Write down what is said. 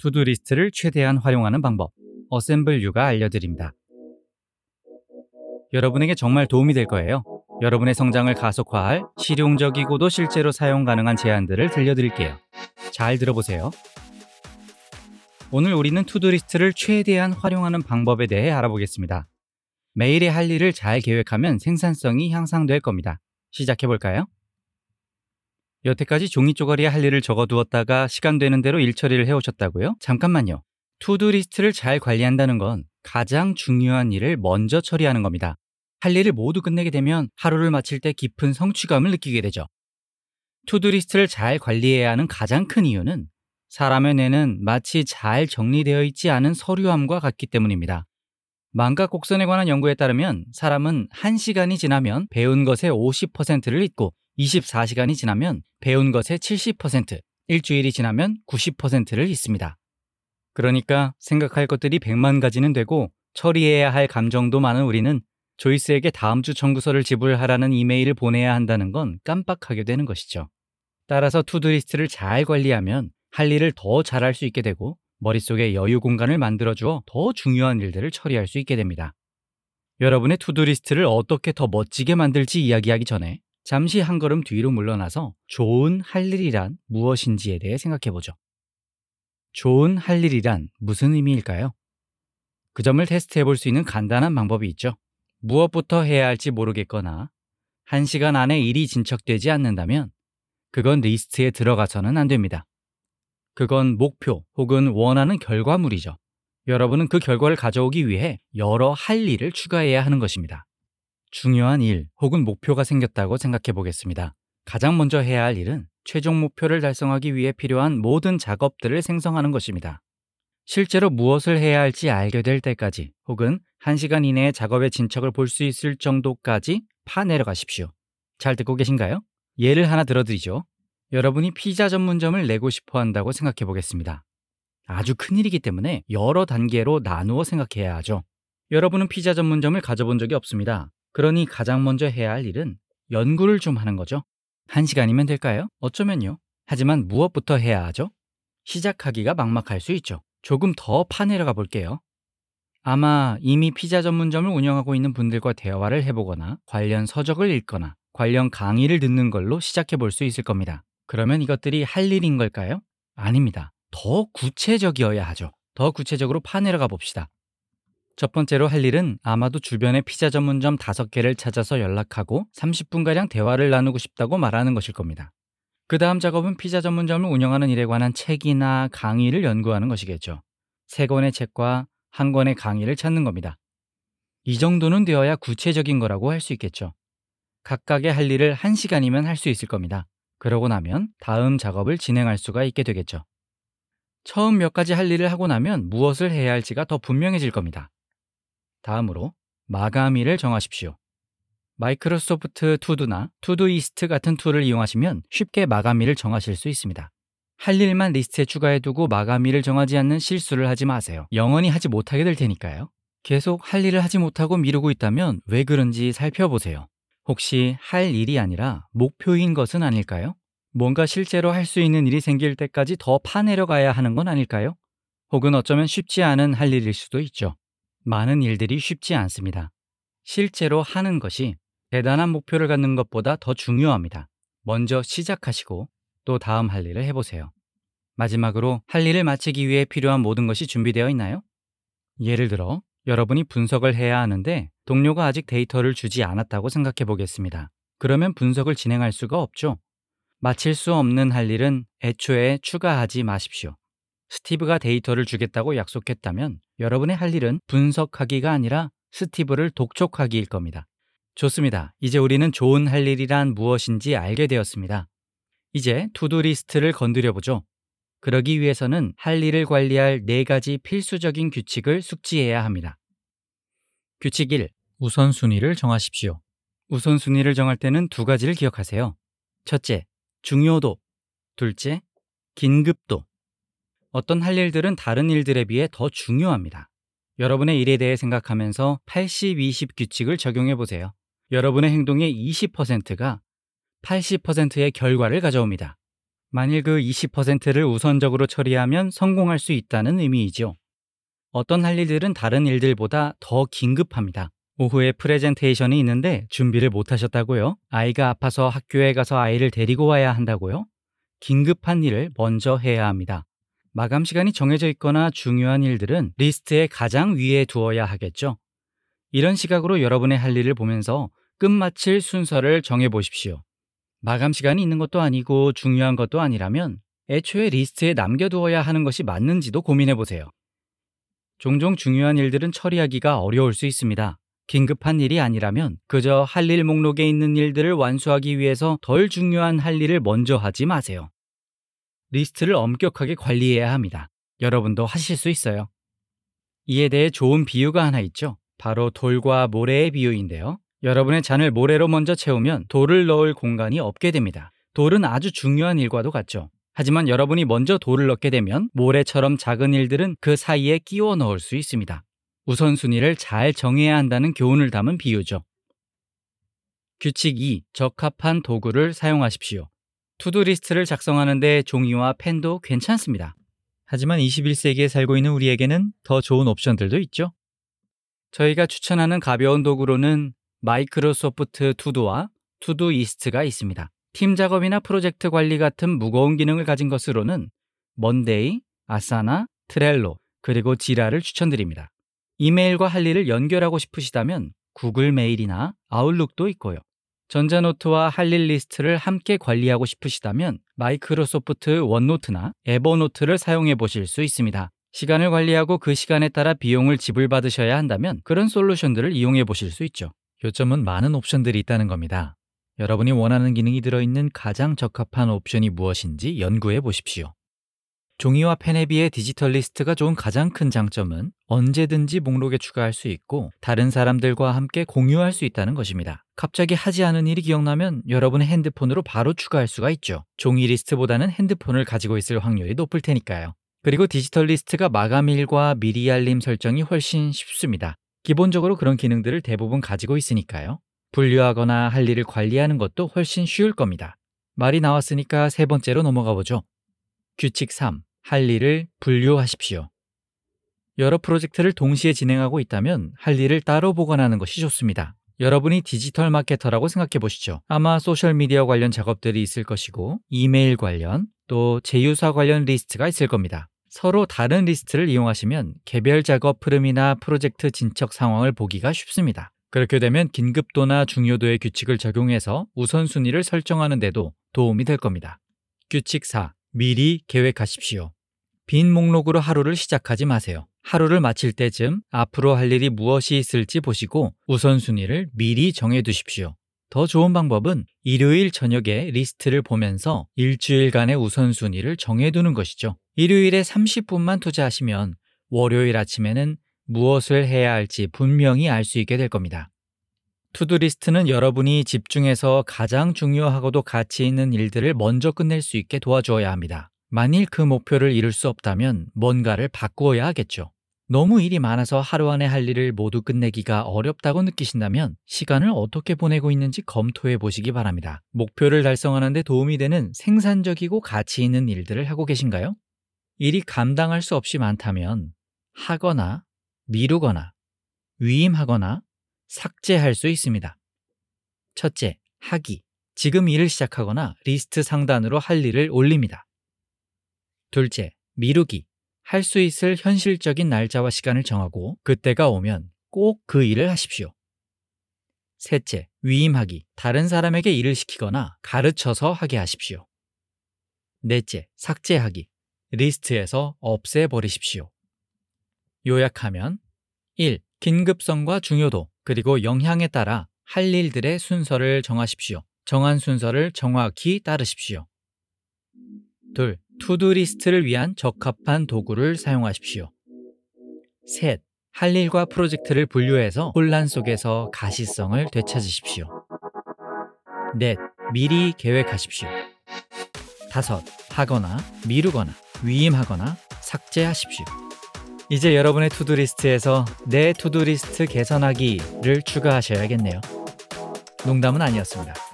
To-Do 리스트를 최대한 활용하는 방법 AssembleYou가 알려드립니다. 여러분에게 정말 도움이 될 거예요. 여러분의 성장을 가속화할 실용적이고도 실제로 사용 가능한 제안들을 들려드릴게요. 잘 들어보세요. 오늘 우리는 To-Do 리스트를 최대한 활용하는 방법에 대해 알아보겠습니다. 매일의 할 일을 잘 계획하면 생산성이 향상될 겁니다. 시작해 볼까요? 여태까지 종이 쪼가리에 할 일을 적어두었다가 시간 되는 대로 일 처리를 해오셨다고요? 잠깐만요. To-Do 리스트를 잘 관리한다는 건 가장 중요한 일을 먼저 처리하는 겁니다. 할 일을 모두 끝내게 되면 하루를 마칠 때 깊은 성취감을 느끼게 되죠. To-Do 리스트를 잘 관리해야 하는 가장 큰 이유는 사람의 뇌는 마치 잘 정리되어 있지 않은 서류함과 같기 때문입니다. 망각 곡선에 관한 연구에 따르면 사람은 1시간이 지나면 배운 것의 50%를 잊고 24시간이 지나면 배운 것의 70%, 일주일이 지나면 90%를 잊습니다. 그러니까 생각할 것들이 100만 가지는 되고 처리해야 할 감정도 많은 우리는 조이스에게 다음 주 청구서를 지불하라는 이메일을 보내야 한다는 건 깜빡하게 되는 것이죠. 따라서 To-Do 리스트를 잘 관리하면 할 일을 더 잘할 수 있게 되고 머릿속에 여유 공간을 만들어주어 더 중요한 일들을 처리할 수 있게 됩니다. 여러분의 To-Do 리스트를 어떻게 더 멋지게 만들지 이야기하기 전에 잠시 한 걸음 뒤로 물러나서 좋은 할 일이란 무엇인지에 대해 생각해 보죠. 좋은 할 일이란 무슨 의미일까요? 그 점을 테스트해 볼 수 있는 간단한 방법이 있죠. 무엇부터 해야 할지 모르겠거나 한 시간 안에 일이 진척되지 않는다면 그건 리스트에 들어가서는 안 됩니다. 그건 목표 혹은 원하는 결과물이죠. 여러분은 그 결과를 가져오기 위해 여러 할 일을 추가해야 하는 것입니다. 중요한 일 혹은 목표가 생겼다고 생각해 보겠습니다. 가장 먼저 해야 할 일은 최종 목표를 달성하기 위해 필요한 모든 작업들을 생성하는 것입니다. 실제로 무엇을 해야 할지 알게 될 때까지 혹은 1시간 이내에 작업의 진척을 볼 수 있을 정도까지 파내려가십시오. 잘 듣고 계신가요? 예를 하나 들어드리죠. 여러분이 피자 전문점을 내고 싶어 한다고 생각해 보겠습니다. 아주 큰 일이기 때문에 여러 단계로 나누어 생각해야 하죠. 여러분은 피자 전문점을 가져본 적이 없습니다. 그러니 가장 먼저 해야 할 일은 연구를 좀 하는 거죠. 한 시간이면 될까요? 어쩌면요. 하지만 무엇부터 해야 하죠? 시작하기가 막막할 수 있죠. 조금 더 파내려가 볼게요. 아마 이미 피자 전문점을 운영하고 있는 분들과 대화를 해보거나 관련 서적을 읽거나 관련 강의를 듣는 걸로 시작해 볼 수 있을 겁니다. 그러면 이것들이 할 일인 걸까요? 아닙니다. 더 구체적이어야 하죠. 더 구체적으로 파내려가 봅시다. 첫 번째로 할 일은 아마도 주변의 피자 전문점 다섯 개를 찾아서 연락하고 30분가량 대화를 나누고 싶다고 말하는 것일 겁니다. 그 다음 작업은 피자 전문점을 운영하는 일에 관한 책이나 강의를 연구하는 것이겠죠. 세 권의 책과 한 권의 강의를 찾는 겁니다. 이 정도는 되어야 구체적인 거라고 할 수 있겠죠. 각각의 할 일을 한 시간이면 할 수 있을 겁니다. 그러고 나면 다음 작업을 진행할 수가 있게 되겠죠. 처음 몇 가지 할 일을 하고 나면 무엇을 해야 할지가 더 분명해질 겁니다. 다음으로 마감일을 정하십시오. Microsoft To Do나 Todoist 같은 툴을 이용하시면 쉽게 마감일을 정하실 수 있습니다. 할 일만 리스트에 추가해두고 마감일을 정하지 않는 실수를 하지 마세요. 영원히 하지 못하게 될 테니까요. 계속 할 일을 하지 못하고 미루고 있다면 왜 그런지 살펴보세요. 혹시 할 일이 아니라 목표인 것은 아닐까요? 뭔가 실제로 할 수 있는 일이 생길 때까지 더 파내려 가야 하는 건 아닐까요? 혹은 어쩌면 쉽지 않은 할 일일 수도 있죠. 많은 일들이 쉽지 않습니다. 실제로 하는 것이 대단한 목표를 갖는 것보다 더 중요합니다. 먼저 시작하시고 또 다음 할 일을 해보세요. 마지막으로 할 일을 마치기 위해 필요한 모든 것이 준비되어 있나요? 예를 들어 여러분이 분석을 해야 하는데 동료가 아직 데이터를 주지 않았다고 생각해 보겠습니다. 그러면 분석을 진행할 수가 없죠. 마칠 수 없는 할 일은 애초에 추가하지 마십시오. 스티브가 데이터를 주겠다고 약속했다면 여러분의 할 일은 분석하기가 아니라 스티브를 독촉하기일 겁니다. 좋습니다. 이제 우리는 좋은 할 일이란 무엇인지 알게 되었습니다. 이제 To-Do 리스트를 건드려 보죠. 그러기 위해서는 할 일을 관리할 네 가지 필수적인 규칙을 숙지해야 합니다. 규칙 1. 우선순위를 정하십시오. 우선순위를 정할 때는 두 가지를 기억하세요. 첫째, 중요도. 둘째, 긴급도. 어떤 할 일들은 다른 일들에 비해 더 중요합니다. 여러분의 일에 대해 생각하면서 80-20 규칙을 적용해 보세요. 여러분의 행동의 20%가 80%의 결과를 가져옵니다. 만일 그 20%를 우선적으로 처리하면 성공할 수 있다는 의미이죠. 어떤 할 일들은 다른 일들보다 더 긴급합니다. 오후에 프레젠테이션이 있는데 준비를 못 하셨다고요? 아이가 아파서 학교에 가서 아이를 데리고 와야 한다고요? 긴급한 일을 먼저 해야 합니다. 마감 시간이 정해져 있거나 중요한 일들은 리스트의 가장 위에 두어야 하겠죠. 이런 시각으로 여러분의 할 일을 보면서 끝마칠 순서를 정해 보십시오. 마감 시간이 있는 것도 아니고 중요한 것도 아니라면 애초에 리스트에 남겨두어야 하는 것이 맞는지도 고민해 보세요. 종종 중요한 일들은 처리하기가 어려울 수 있습니다. 긴급한 일이 아니라면 그저 할 일 목록에 있는 일들을 완수하기 위해서 덜 중요한 할 일을 먼저 하지 마세요. 리스트를 엄격하게 관리해야 합니다. 여러분도 하실 수 있어요. 이에 대해 좋은 비유가 하나 있죠. 바로 돌과 모래의 비유인데요. 여러분의 잔을 모래로 먼저 채우면 돌을 넣을 공간이 없게 됩니다. 돌은 아주 중요한 일과도 같죠. 하지만 여러분이 먼저 돌을 넣게 되면 모래처럼 작은 일들은 그 사이에 끼워 넣을 수 있습니다. 우선순위를 잘 정해야 한다는 교훈을 담은 비유죠. 규칙 2. 적합한 도구를 사용하십시오. To-Do 리스트를 작성하는데 종이와 펜도 괜찮습니다. 하지만 21세기에 살고 있는 우리에게는 더 좋은 옵션들도 있죠. 저희가 추천하는 가벼운 도구로는 Microsoft To Do와 Todoist가 있습니다. 팀 작업이나 프로젝트 관리 같은 무거운 기능을 가진 것으로는 Monday, Asana, Trello, 그리고 Jira를 추천드립니다. 이메일과 할 일을 연결하고 싶으시다면 구글 메일이나 Outlook도 있고요. 전자노트와 할일 리스트를 함께 관리하고 싶으시다면 Microsoft OneNote나 Evernote를 사용해 보실 수 있습니다. 시간을 관리하고 그 시간에 따라 비용을 지불받으셔야 한다면 그런 솔루션들을 이용해 보실 수 있죠. 요점은 많은 옵션들이 있다는 겁니다. 여러분이 원하는 기능이 들어있는 가장 적합한 옵션이 무엇인지 연구해 보십시오. 종이와 펜에 비해 디지털 리스트가 좋은 가장 큰 장점은 언제든지 목록에 추가할 수 있고 다른 사람들과 함께 공유할 수 있다는 것입니다. 갑자기 하지 않은 일이 기억나면 여러분의 핸드폰으로 바로 추가할 수가 있죠. 종이 리스트보다는 핸드폰을 가지고 있을 확률이 높을 테니까요. 그리고 디지털 리스트가 마감일과 미리 알림 설정이 훨씬 쉽습니다. 기본적으로 그런 기능들을 대부분 가지고 있으니까요. 분류하거나 할 일을 관리하는 것도 훨씬 쉬울 겁니다. 말이 나왔으니까 세 번째로 넘어가 보죠. 규칙 3. 할 일을 분류하십시오. 여러 프로젝트를 동시에 진행하고 있다면 할 일을 따로 보관하는 것이 좋습니다. 여러분이 디지털 마케터라고 생각해 보시죠. 아마 소셜미디어 관련 작업들이 있을 것이고, 이메일 관련, 또 제휴사 관련 리스트가 있을 겁니다. 서로 다른 리스트를 이용하시면 개별 작업 흐름이나 프로젝트 진척 상황을 보기가 쉽습니다. 그렇게 되면 긴급도나 중요도의 규칙을 적용해서 우선순위를 설정하는 데도 도움이 될 겁니다. 규칙 4. 미리 계획하십시오. 빈 목록으로 하루를 시작하지 마세요. 하루를 마칠 때쯤 앞으로 할 일이 무엇이 있을지 보시고 우선순위를 미리 정해 두십시오. 더 좋은 방법은 일요일 저녁에 리스트를 보면서 일주일간의 우선순위를 정해두는 것이죠. 일요일에 30분만 투자하시면 월요일 아침에는 무엇을 해야 할지 분명히 알 수 있게 될 겁니다. to-do 리스트는 여러분이 집중해서 가장 중요하고도 가치 있는 일들을 먼저 끝낼 수 있게 도와주어야 합니다. 만일 그 목표를 이룰 수 없다면 뭔가를 바꾸어야 하겠죠. 너무 일이 많아서 하루 안에 할 일을 모두 끝내기가 어렵다고 느끼신다면 시간을 어떻게 보내고 있는지 검토해 보시기 바랍니다. 목표를 달성하는 데 도움이 되는 생산적이고 가치 있는 일들을 하고 계신가요? 일이 감당할 수 없이 많다면 하거나 미루거나 위임하거나 삭제할 수 있습니다. 첫째, 하기. 지금 일을 시작하거나 리스트 상단으로 할 일을 올립니다. 둘째, 미루기. 할 수 있을 현실적인 날짜와 시간을 정하고 그때가 오면 꼭 그 일을 하십시오. 셋째, 위임하기. 다른 사람에게 일을 시키거나 가르쳐서 하게 하십시오. 넷째, 삭제하기. 리스트에서 없애버리십시오. 요약하면 1. 긴급성과 중요도 그리고 영향에 따라 할 일들의 순서를 정하십시오. 정한 순서를 정확히 따르십시오. 둘, to-do 리스트를 위한 적합한 도구를 사용하십시오. 셋, 할 일과 프로젝트를 분류해서 혼란 속에서 가시성을 되찾으십시오. 넷, 미리 계획하십시오. 다섯, 하거나 미루거나 위임하거나 삭제하십시오. 이제 여러분의 to-do 리스트에서 내 to-do 리스트 개선하기를 추가하셔야겠네요. 농담은 아니었습니다.